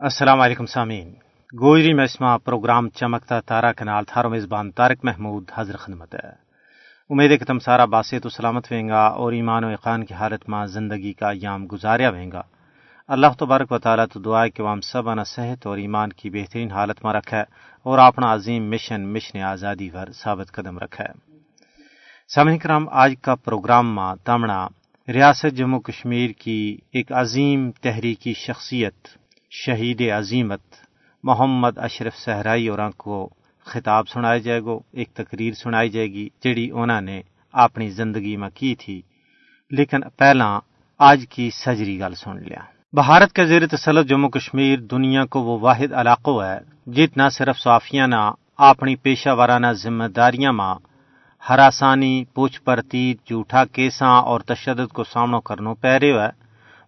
السلام علیکم سامعین۔ گوجری میں اسما پروگرام چمکتا تارا کنال تھارو میزبان تارک محمود حضر خدمت ہے۔ امید ہے کہ تم سارا باسط و سلامت ہوئیں گا اور ایمان و اقان کی حالت میں زندگی کا ایام گزاریا ہوئیں گا۔ اللہ تبارک و تعالیٰ تو دعا کہ وہ سب انا صحت اور ایمان کی بہترین حالت میں رکھے اور اپنا عظیم مشن مشن آزادی پر ثابت قدم رکھے۔ سامعین کرام، آج کا پروگرام میں تمنا ریاست جموں کشمیر کی ایک عظیم تحریکی شخصیت شہید عظیمت، محمد اشرف صحرائی اور کو خطاب سنایا جائے گا، ایک تقریر سنائی جائے گی جڑی انہوں نے اپنی زندگی میں کی تھی۔ لیکن پہلا آج کی سجری گل سن لیا۔ بھارت کے زیر تسلط جموں کشمیر دنیا کو وہ واحد علاقہ ہے، جتنا صرف صافیہ نہ، اپنی پیشہ ورانہ ذمہ داریاں ماں، ہراسانی، پوچھ پرتیت، جھوٹا کیساں اور تشدد کو سامنا کرنا پہ رہے ہے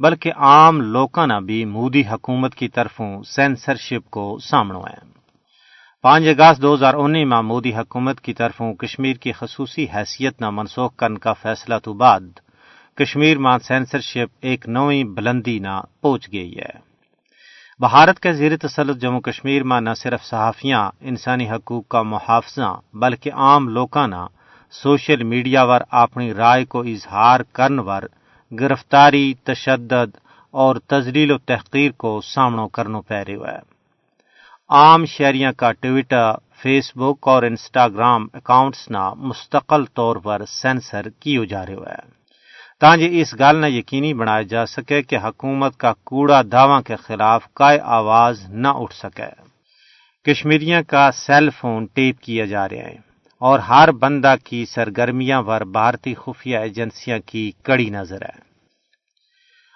بلکہ عام لوکاں نہ بھی مودی حکومت کی طرفوں سینسرشپ کو سامنا ہے پانچ اگست دو ہزار انیس میں مودی حکومت کی طرفوں کشمیر کی خصوصی حیثیت نہ منسوخ کرنے کا فیصلہ تو بعد کشمیر میں سینسرشپ ایک نوئی بلندی نہ پہنچ گئی ہے۔ بھارت کے زیر تسلط جموں کشمیر میں نہ صرف صحافیاں انسانی حقوق کا محافظہ بلکہ عام لوکاں نہ سوشل میڈیا پر اپنی رائے کو اظہار کرنے پر گرفتاری، تشدد اور تزلیل و تحقیر کو سامنا کرنا پہ رہا ہے۔ عام شہریوں کا ٹویٹر فیس بک اور انسٹاگرام اکاؤنٹس نہ مستقل طور پر سینسر کیے جا رہے ہے۔ تاکہ اس گل نہ یقینی بنایا جا سکے کہ حکومت کا کوڑا دعوی کے خلاف کائے آواز نہ اٹھ سکے۔ کشمیریوں کا سیل فون ٹیپ کیا جا رہا ہے۔ اور ہر بندہ کی سرگرمیاں پر بھارتی خفیہ ایجنسیاں کی کڑی نظر ہے۔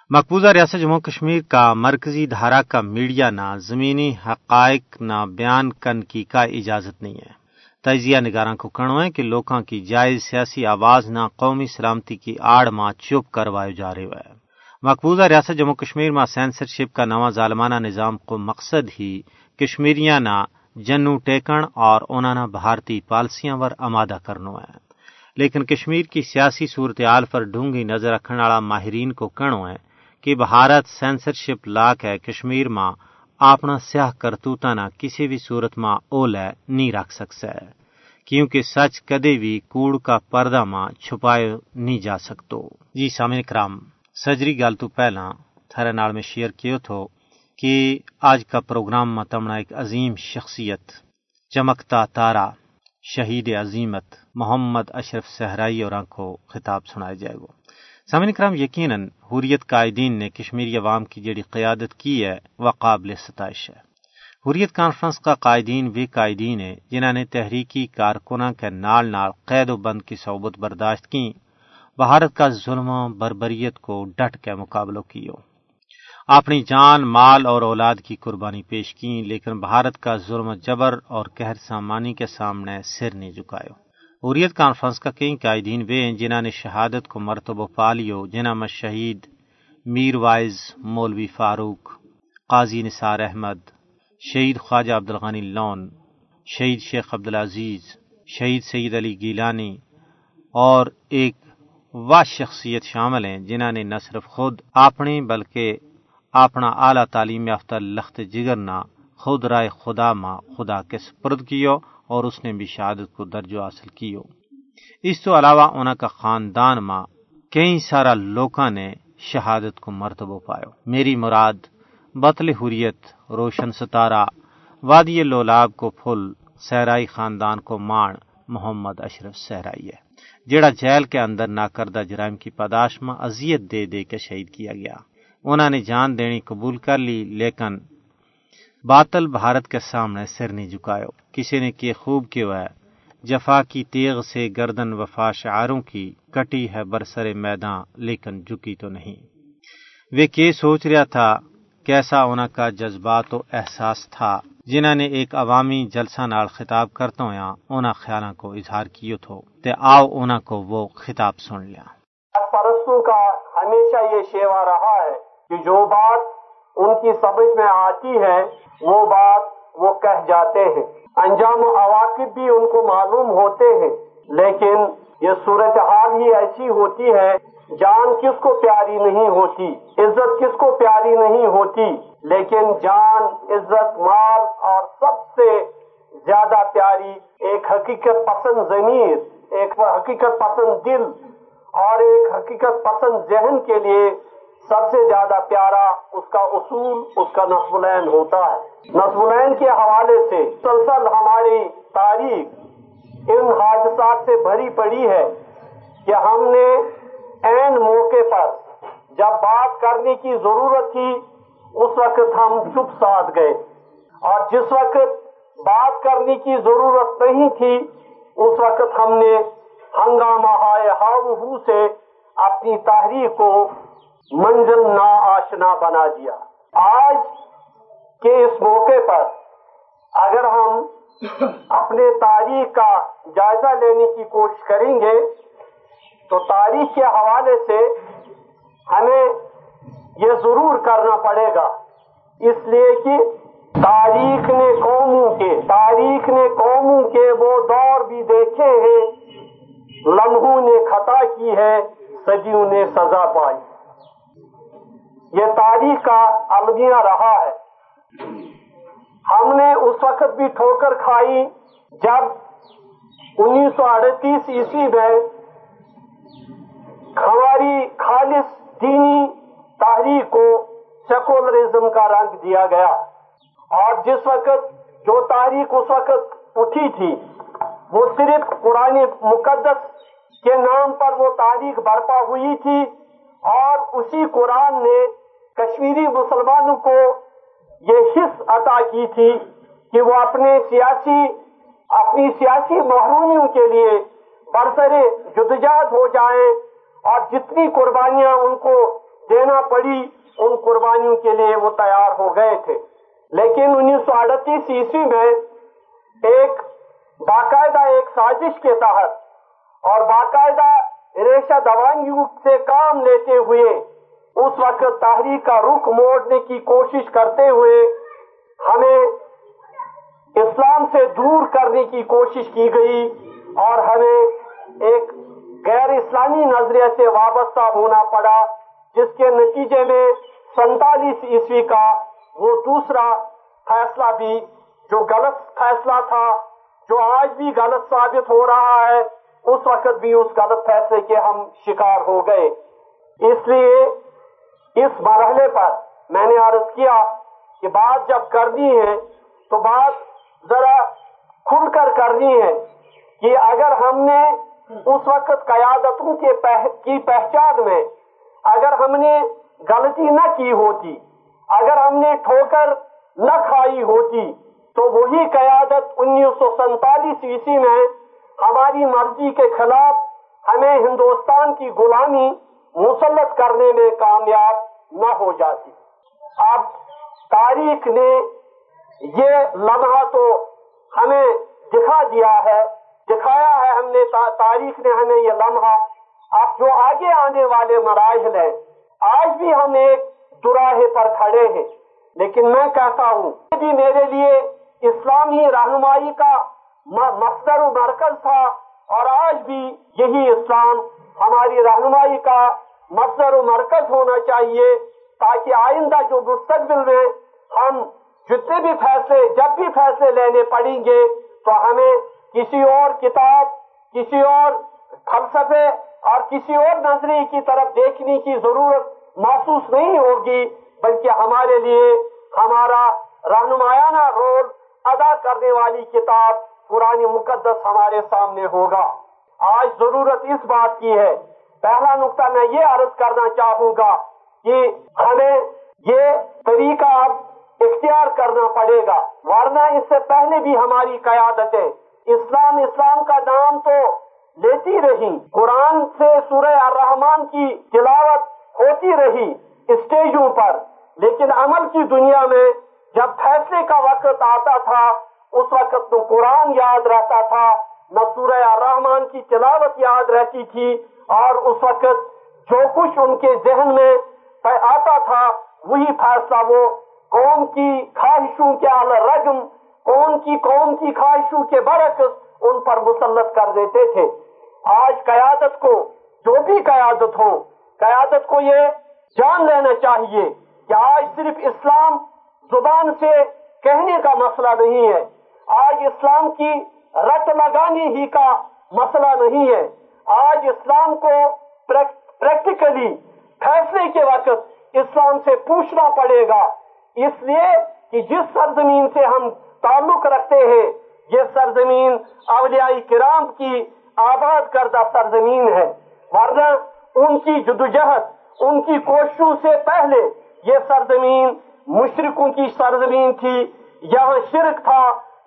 مقبوضہ ریاست جموں کشمیر کا مرکزی دھارا کا میڈیا نہ زمینی حقائق نہ بیان کن کی کا اجازت نہیں ہے۔ تجزیہ نگاراں کو کہنا ہے کہ لوکاں کی جائز سیاسی آواز نہ قومی سلامتی کی آڑ ماں چپ کروائے جا رہے ہے۔ مقبوضہ ریاست جموں کشمیر میں سینسرشپ کا نواں ظالمانہ نظام کو مقصد ہی کشمیریاں نہ جنو ٹیکن اور انہوں بھارتی پالسیاں پر آمادہ کرنا ہے۔ لیکن کشمیر کی سیاسی صورتحال پر ڈونگی نظر رکھنے والا ماہرین کو کہنا ہے کہ بھارت سینسرشپ لاک ہے، کشمیر ماں اپنا سیاہ کرتوتا نہ کسی بھی صورت ماں اول ہے نہیں رکھ سکتا ہے کیونکہ سچ کدے بھی کوڑ کا پردہ ماں چھپائے نہیں جا سکتو۔ جی سامع کرام سجری گل تو پہلا تھرے نال میں شیئر کیو تھو۔ کہ آج کا پروگرام میں تمنا ایک عظیم شخصیت، چمکتا تارا، شہید عظیمت، محمد اشرف صحرائی اور کو خطاب سنایا جائے گا۔ سامعین کرام، یقیناً حریت قائدین نے کشمیری عوام کی جڑی قیادت کی ہے، وہ قابل ستائش ہے۔ حریت کانفرنس کا قائدین وہ قائدین ہے جنہوں نے تحریکی کارکنہ کے نال نال قید و بند کی صحبت برداشت کی بھارت کا ظلم و بربریت کو ڈٹ کے مقابلہ کیو۔ اپنی جان، مال اور اولاد کی قربانی پیش کی، لیکن بھارت کا ظلم، جبر اور قہر سامانی کے سامنے سر نہیں جھکایا حریت کانفرنس کا کئی قائدین وہ ہیں جنہوں نے شہادت کو مرتبہ پالیو، جنہوں میں شہید میر وائز مولوی فاروق، قاضی نثار احمد، شہید خواجہ عبدالغنی لون، شہید شیخ عبدالعزیز، شہید سید علی گیلانی اور ایک وہ شخصیت شامل ہیں جنہوں نے نہ صرف خود اپنی بلکہ اپنا اعلیٰ تعلیم یافتہ لخت جگر نہ خود رائے خدا ماں خدا کے سپرد کیو اور اس نے بھی شہادت کو درجو حاصل کیو۔ اس تو علاوہ انہوں کا خاندان ماں کئی سارا لوکاں نے شہادت کو مرتبہ پایا میری مراد بطل حریت روشن ستارہ وادی لولاب کو پھل سہرائی خاندان کو مان محمد اشرف سہرائی ہے جڑا جیل کے اندر ناکردہ جرائم کی پاداش میں اذیت دے دے کے شہید کیا گیا۔ انہوں نے جان دینی قبول کر لی، لیکن باطل بھارت کے سامنے سر نہیں جھکایا کسی نے کیے خوب کیوں ہے جفا کی تیغ سے گردن وفا شعاروں کی کٹی ہے برسر میدان، لیکن جھکی تو نہیں۔ وہ کی سوچ رہا تھا، کیسا انہوں کا جذبات و احساس تھا۔ جنہوں نے ایک عوامی جلسہ نال خطاب کرتا ہوا انہوں خیالوں کو اظہار کیو تھو۔ تے آؤ انہوں کو وہ خطاب سن لیا پرستوں کا ہمیشہ یہ شیوا رہا ہے۔ کہ جو بات ان کی سمجھ میں آتی ہے، وہ بات وہ کہہ جاتے ہیں۔ انجام و عواقب بھی ان کو معلوم ہوتے ہیں، لیکن یہ صورتحال ہی ایسی ہوتی ہے، جان کس کو پیاری نہیں ہوتی، عزت کس کو پیاری نہیں ہوتی، لیکن جان، عزت، مال اور سب سے زیادہ پیاری ایک حقیقت پسند ضمیر، ایک حقیقت پسند دل اور ایک حقیقت پسند ذہن کے لیے سب سے زیادہ پیارا اس کا اصول، اس کا نصب العین ہوتا ہے۔ نصب العین کے حوالے سے مسلسل ہماری تاریخ ان حادثات سے بھری پڑی ہے کہ ہم نے عین موقع پر جب بات کرنے کی ضرورت تھی، اس وقت ہم چپ ساتھ گئے۔ اور جس وقت بات کرنے کی ضرورت نہیں تھی، اس وقت ہم نے ہنگامہ ہاؤ سے اپنی تحریک کو منزل نا آشنا بنا دیا۔ آج کے اس موقع پر اگر ہم اپنے تاریخ کا جائزہ لینے کی کوشش کریں گے، تو تاریخ کے حوالے سے ہمیں یہ ضرور کرنا پڑے گا۔ اس لیے کہ تاریخ نے قوموں کے، تاریخ نے قوموں کے وہ دور بھی دیکھے ہیں۔ لمحوں نے خطا کی ہے، صدیوں نے سزا پائی۔ یہ تاریخ کا المیہ رہا ہے۔ ہم نے اس وقت بھی ٹھوکر کھائی جب انیس سو اڑتیس عیسوی میں ہماری خالص دینی تحریک کو سیکولرزم کا رنگ دیا گیا۔ اور جس وقت جو تاریخ اس وقت اٹھی تھی، وہ صرف قرآن مقدس کے نام پر وہ تاریخ برپا ہوئی تھی اور اسی قرآن نے کشمیری مسلمانوں کو یہ حص عطا کی تھی کہ وہ اپنے سیاسی، اپنی سیاسی محرومیوں کے لیے برسر جدجات ہو جائیں اور جتنی قربانیاں ان کو دینا پڑی، ان قربانیوں کے لیے وہ تیار ہو گئے تھے۔ لیکن انیس سو اڑتیس عیسوی میں ایک باقاعدہ ایک سازش کے تحت اور باقاعدہ ریشہ دوانگیوں سے کام لیتے ہوئے اس وقت تحریک کا رخ موڑنے کی کوشش کرتے ہوئے ہمیں اسلام سے دور کرنے کی کوشش کی گئی اور ہمیں ایک غیر اسلامی نظریے سے وابستہ ہونا پڑا، جس کے نتیجے میں سینتالیس عیسوی کا وہ دوسرا فیصلہ بھی، جو غلط فیصلہ تھا، جو آج بھی غلط ثابت ہو رہا ہے، اس وقت بھی اس غلط فیصلے کے ہم شکار ہو گئے۔ اس لیے اس مرحلے پر میں نے عرض کیا کہ بات جب کرنی ہے تو بات ذرا کھل کر کرنی ہے کہ اگر ہم نے اس وقت قیادتوں کے کی پہچان میں اگر ہم نے غلطی نہ کی ہوتی، اگر ہم نے ٹھوکر نہ کھائی ہوتی، تو وہی قیادت انیس سو سینتالیس عیسوی میں ہماری مرضی کے خلاف ہمیں ہندوستان کی غلامی مسلط کرنے میں کامیاب نہ ہو جاتی۔ اب تاریخ نے یہ لمحہ تو ہمیں دکھا دیا ہے، دکھایا ہے ہم نے، تاریخ نے ہمیں یہ لمحہ۔ اب جو آگے آنے والے مراحل ہیں، آج بھی ہم ایک دراہے پر کھڑے ہیں۔ لیکن میں کہتا ہوں، یہ بھی میرے لیے اسلامی رہنمائی کا مصدر و مرکز تھا۔ اور آج بھی یہی اسلام ہماری رہنمائی کا مصدر و مرکز ہونا چاہیے تاکہ آئندہ جو مستقبل میں ہم جتنے بھی فیصلے، جب بھی فیصلے لینے پڑیں گے، تو ہمیں کسی اور کتاب، کسی اور فلسفے اور کسی اور نظریے کی طرف دیکھنے کی ضرورت محسوس نہیں ہوگی، بلکہ ہمارے لیے ہمارا رہنمایانہ رول ادا کرنے والی کتاب، پرانی مقدس ہمارے سامنے ہوگا۔ آج ضرورت اس بات کی ہے پہلا نقطہ میں یہ عرض کرنا چاہوں گا کہ ہمیں یہ طریقہ اب اختیار کرنا پڑے گا، ورنہ اس سے پہلے بھی ہماری قیادتیں اسلام اسلام کا نام تو لیتی رہی، قرآن سے سورہ الرحمان کی تلاوت ہوتی رہی اسٹیجوں پر، لیکن عمل کی دنیا میں جب فیصلے کا وقت آتا تھا، اس وقت تو قرآن یاد رہتا تھا، نہ سورہ الرحمان کی تلاوت یاد رہتی تھی اور اس وقت جو کچھ ان کے ذہن میں آتا تھا، وہی فیصلہ وہ قوم کی خواہشوں کے رجم، قوم کی قوم کی خواہشوں کے برعکس ان پر مسلط کر دیتے تھے۔ آج قیادت کو جو بھی قیادت ہو، قیادت کو یہ جان لینا چاہیے کہ آج صرف اسلام زبان سے کہنے کا مسئلہ نہیں ہے۔ آج اسلام کی رت لگانے ہی کا مسئلہ نہیں ہے۔ آج اسلام کو پریکٹیکلی فیصلے کے وقت اسلام سے پوچھنا پڑے گا۔ اس لیے کہ جس سرزمین سے ہم تعلق رکھتے ہیں یہ سرزمین اولیاء کرام کی آباد کردہ سرزمین ہے۔ ورنہ ان کی جدوجہد، ان کی کوششوں سے پہلے یہ سرزمین مشرقوں کی سرزمین تھی۔ یہاں شرک تھا،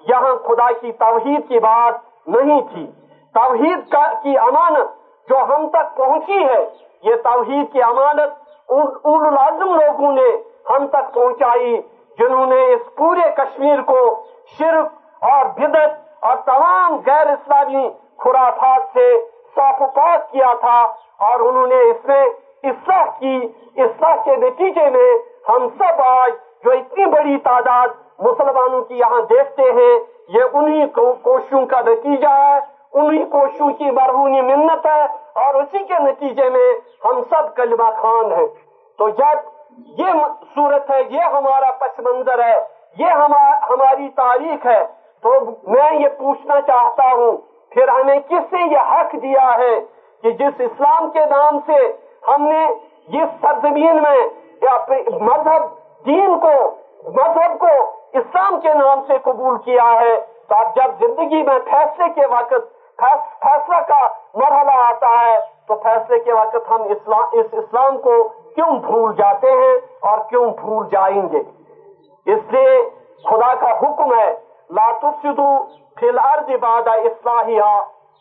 یہاں خدا کی توحید کی بات نہیں تھی۔ توحید کی امانت جو ہم تک پہنچی ہے، یہ توحید کی امانت اول العظم لوگوں نے ہم تک پہنچائی، جنہوں نے اس پورے کشمیر کو شرک اور بدت اور تمام غیر اسلامی خرافات سے صافات کیا تھا اور انہوں نے اس میں اصلاح کی۔ اصلاح کے نتیجے میں ہم سب آج جو اتنی بڑی تعداد مسلمانوں کی یہاں دیکھتے ہیں، یہ انہی کوششوں کا نتیجہ ہے۔ انہی کوشوں کی برہونی منت ہے اور اسی کے نتیجے میں ہم سب کلمہ خان ہیں۔ تو جب یہ صورت ہے، یہ ہمارا پس منظر ہے، یہ ہماری تاریخ ہے، تو میں یہ پوچھنا چاہتا ہوں، پھر ہمیں کس نے یہ حق دیا ہے کہ جس اسلام کے نام سے ہم نے یہ سرزمین میں مذہب، دین کو، مذہب کو اسلام کے نام سے قبول کیا ہے؟ تو آپ جب زندگی میں فیصلے کے وقت فیصلہ کا مرحلہ آتا ہے، تو فیصلے کے وقت ہم اسلام اس اسلام کو کیوں بھول جاتے ہیں اور کیوں بھول جائیں گے؟ اس لیے خدا کا حکم ہے، لا تفسدو فی الارض بعد اصلاحیہ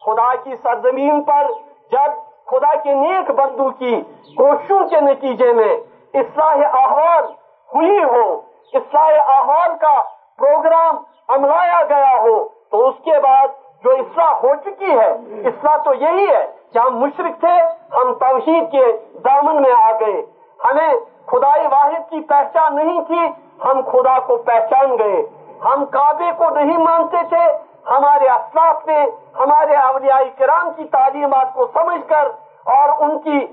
خدا کی سرزمین پر جب خدا کے نیک بندو کی کوششوں کے نتیجے میں اصلاح احوال ہوئی ہو، اصلاح احوال کا پروگرام املایا گیا ہو، تو اس کے بعد جو اصلاح ہو چکی ہے، اصلاح تو یہی ہے کہ ہم مشرق تھے، ہم توحید کے دامن میں آ گئے۔ ہمیں خدائی واحد کی پہچان نہیں تھی، ہم خدا کو پہچان گئے۔ ہم کعبے کو نہیں مانتے تھے، ہمارے اسلاف نے ہمارے اولیاء کرام کی تعلیمات کو سمجھ کر اور ان کی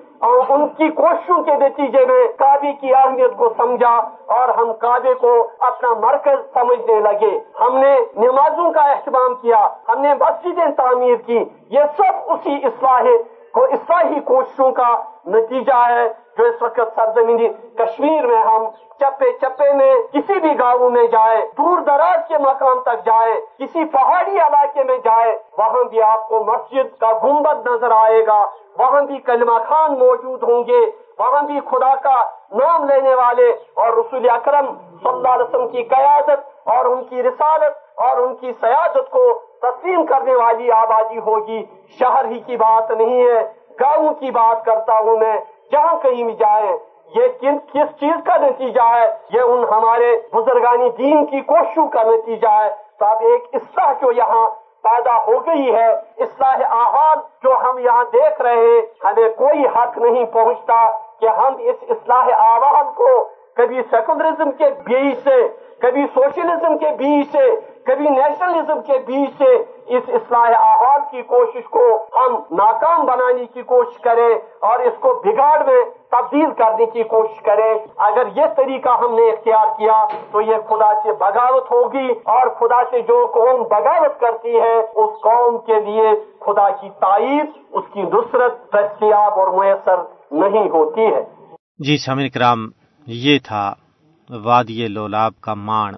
ان کی کوششوں کے نتیجے میں کعبے کی اہمیت کو سمجھا اور ہم کعبے کو اپنا مرکز سمجھنے لگے۔ ہم نے نمازوں کا اہتمام کیا، ہم نے مسجدیں تعمیر کی، یہ سب اسی اصلاح اور اصلاح ہی کوششوں کا نتیجہ ہے جو اس وقت سرزمینی کشمیر میں ہم چپے چپے میں کسی بھی گاؤں میں جائے، دور دراز کے مقام تک جائے، کسی پہاڑی علاقے میں جائے، وہاں بھی آپ کو مسجد کا گنبد نظر آئے گا، وہاں بھی کلمہ خان موجود ہوں گے، وہاں بھی خدا کا نام لینے والے اور رسول اکرم صلی اللہ علیہ وسلم کی قیادت اور ان کی رسالت اور ان کی سیادت کو تسلیم کرنے والی آبادی ہوگی۔ شہر ہی کی بات نہیں ہے، گاؤں کی بات کرتا ہوں میں۔ جہاں کہیں بھی جائیں، یہ کس چیز کا نتیجہ ہے؟ یہ ان ہمارے بزرگانی دین کی کوششوں کا نتیجہ ہے۔ تو اب ایک اصلاح جو یہاں پیدا ہو گئی ہے، اصلاح آحاد جو ہم یہاں دیکھ رہے ہیں، ہمیں کوئی حق نہیں پہنچتا کہ ہم اس اصلاح آواز کو کبھی سیکولرزم کے بیچ سے، کبھی سوشلزم کے بیچ سے کبھی نیشنلزم کے بیچ سے اس اصلاح احوال کی کوشش کو ہم ناکام بنانے کی کوشش کریں اور اس کو بگاڑ میں تبدیل کرنے کی کوشش کریں۔ اگر یہ طریقہ ہم نے اختیار کیا تو یہ خدا سے بغاوت ہوگی اور خدا سے جو قوم بغاوت کرتی ہے، اس قوم کے لیے خدا کی تائید، اس کی نصرت دستیاب اور میسر نہیں ہوتی ہے۔ جی سامع کرام، یہ تھا وادی لولاب کا مان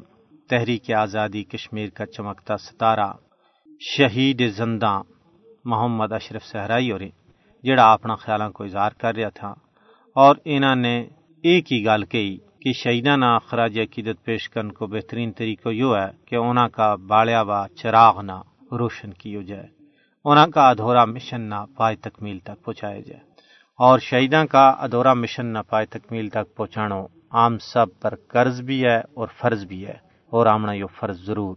تحریک آزادی کشمیر کا چمکتا ستارہ، شہید زندہ محمد اشرف سہرائی اور جڑا اپنا خیالاں کو اظہار کر رہا تھا۔ اور انہوں نے ایک ہی گال کہی کہ شہیدان نہ خراج عقیدت پیش کرنے کو بہترین طریقہ یو ہے کہ انہوں کا باڑیا با چراغ نہ روشن کی جائے انہوں کا ادھورا مشن نہ پائے تکمیل تک پہنچایا جائے۔ اور شہیداں کا ادھورا مشن نہ پائے تکمیل تک پہنچانو عام سب پر قرض بھی ہے اور فرض بھی ہے۔ اور آمنا یو فرض ضرور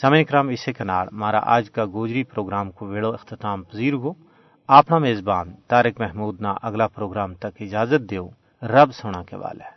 سامع کرام اسے کنار مارا آج کا گوجری پروگرام کو ویڑو اختتام پذیر ہو اپنا میزبان تارک محمود نا اگلا پروگرام تک اجازت دیو رب سونا کے والا ہے